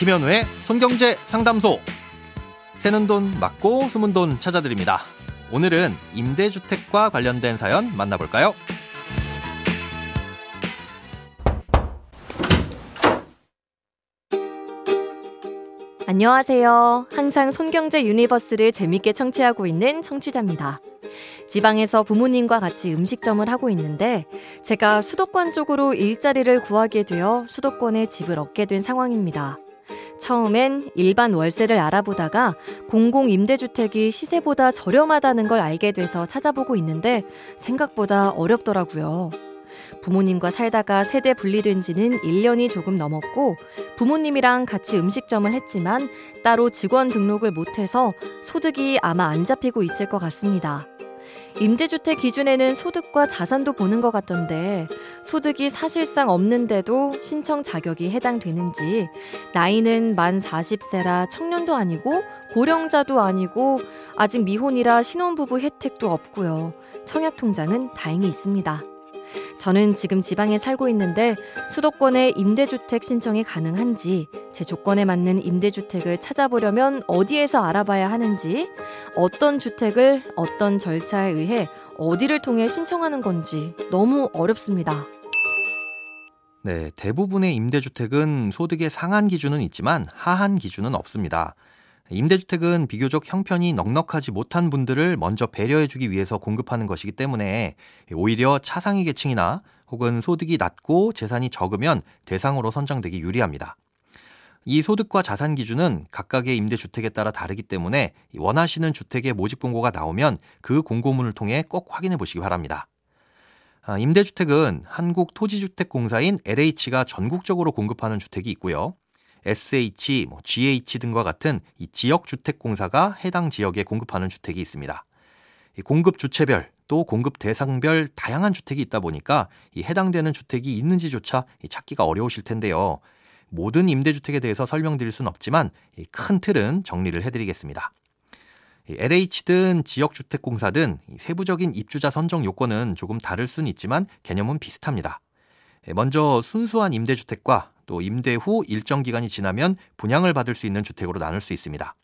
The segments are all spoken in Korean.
김현우의 손경제 상담소. 새는 돈 막고 숨은 돈 찾아드립니다. 오늘은 임대주택과 관련된 사연 만나볼까요? 안녕하세요. 항상 손경제 universe를 재밌게 청취하고 있는 청취자입니다. 지방에서 부모님과 같이 음식점을 하고 있는데 제가 수도권 쪽으로 일자리를 구하게 되어 수도권에 집을 얻게 된 상황입니다. 처음엔 일반 월세를 알아보다가 공공임대주택이 시세보다 저렴하다는 걸 알게 돼서 찾아보고 있는데 생각보다 어렵더라고요. 부모님과 살다가 세대 분리된 지는 1년이 조금 넘었고 부모님이랑 같이 음식점을 했지만 따로 직원 등록을 못해서 소득이 아마 안 잡히고 있을 것 같습니다. 임대주택 기준에는 소득과 자산도 보는 것 같던데 소득이 사실상 없는데도 신청 자격이 해당되는지 나이는 만 40세라 청년도 아니고 고령자도 아니고 아직 미혼이라 신혼부부 혜택도 없고요. 청약통장은 다행히 있습니다. 저는 지금 지방에 살고 있는데 수도권에 임대주택 신청이 가능한지, 제 조건에 맞는 임대주택을 찾아보려면 어디에서 알아봐야 하는지, 어떤 주택을 어떤 절차에 의해 어디를 통해 신청하는 건지 너무 어렵습니다. 네, 대부분의 임대주택은 소득의 상한 기준은 있지만 하한 기준은 없습니다. 임대주택은 비교적 형편이 넉넉하지 못한 분들을 먼저 배려해주기 위해서 공급하는 것이기 때문에 오히려 차상위 계층이나 혹은 소득이 낮고 재산이 적으면 대상으로 선정되기 유리합니다. 이 소득과 자산 기준은 각각의 임대주택에 따라 da르기 때문에 원하시는 주택의 모집 공고가 나오면 그 공고문을 통해 꼭 확인해 보시기 바랍니다. 아, 임대주택은 한국토지주택공사인 LH가 전국적으로 공급하는 주택이 있고요. SH, 뭐 GH 등과 같은 이 지역 주택 공사가 해당 지역에 공급하는 주택이 있습니다. 이 공급 주체별 또 공급 대상별 다양한 주택이 있다 보니까 이 해당되는 주택이 있는지조차 찾기가 어려우실 텐데요. 모든 임대주택에 대해서 설명드릴 수는 없지만 큰 틀은 정리를 해드리겠습니다. LH든 지역주택공사든 세부적인 입주자 선정 요건은 조금 다를 수는 있지만 개념은 비슷합니다. 먼저 순수한 임대주택과 또 임대 후 일정 기간이 지나면 분양을 받을 수 있는 주택으로 나눌 수 있습니다.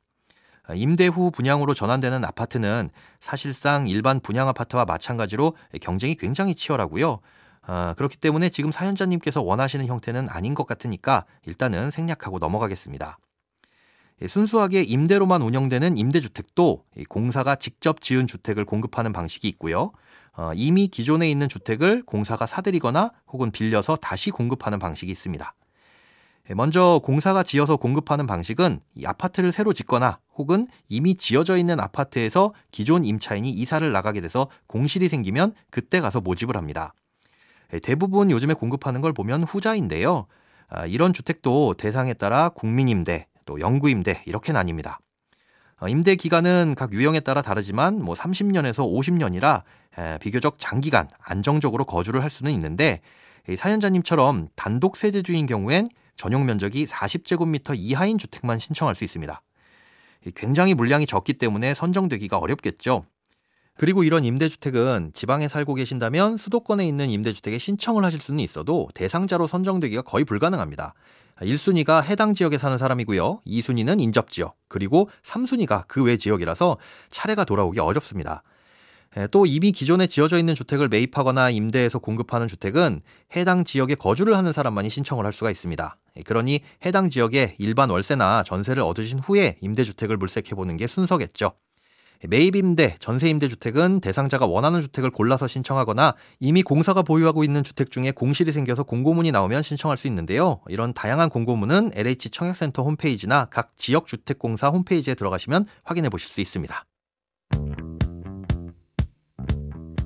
임대 후 분양으로 전환되는 아파트는 사실상 일반 분양 아파트와 마찬가지로 경쟁이 굉장히 치열하고요. 아, 그렇기 때문에 지금 사연자님께서 원하시는 형태는 아닌 것 같으니까 일단은 생략하고 넘어가겠습니다. 순수하게 임대로만 운영되는 임대주택도 공사가 직접 지은 주택을 공급하는 방식이 있고요. 어, 이미 기존에 있는 주택을 공사가 사들이거나 혹은 빌려서 다시 공급하는 방식이 있습니다. 예, 먼저 공사가 지어서 공급하는 방식은 이 아파트를 새로 짓거나 혹은 이미 지어져 있는 아파트에서 기존 임차인이 이사를 나가게 돼서 공실이 생기면 그때 가서 모집을 합니다. 예, 대부분 요즘에 공급하는 걸 보면 후자인데요. 아, 이런 주택도 대상에 따라 국민임대, 또 영구임대 이렇게 나뉩니다. 어, 임대 기간은 각 유형에 따라 다르지만 뭐 30년에서 50년이라 비교적 장기간 안정적으로 거주를 할 수는 있는데 사연자님처럼 단독 세대주인 경우엔 전용 면적이 40제곱미터 이하인 주택만 신청할 수 있습니다. 굉장히 물량이 적기 때문에 선정되기가 어렵겠죠. 그리고 이런 임대주택은 지방에 살고 계신다면 수도권에 있는 임대주택에 신청을 하실 수는 있어도 대상자로 선정되기가 거의 불가능합니다. 1순위가 해당 지역에 사는 사람이고요. 2순위는 인접 지역, 그리고 3순위가 그 외 지역이라서 차례가 돌아오기 어렵습니다. 예, 또 이미 기존에 지어져 있는 주택을 매입하거나 임대해서 공급하는 주택은 해당 지역에 거주를 하는 사람만이 신청을 할 수가 있습니다. 예, 그러니 해당 지역에 일반 월세나 전세를 얻으신 후에 임대주택을 물색해보는 게 순서겠죠. 예, 매입임대, 전세임대주택은 대상자가 원하는 주택을 골라서 신청하거나 이미 공사가 보유하고 있는 주택 중에 공실이 생겨서 공고문이 나오면 신청할 수 있는데요. 이런 다양한 공고문은 LH 청약센터 홈페이지나 각 지역주택공사 홈페이지에 들어가시면 확인해 보실 수 있습니다.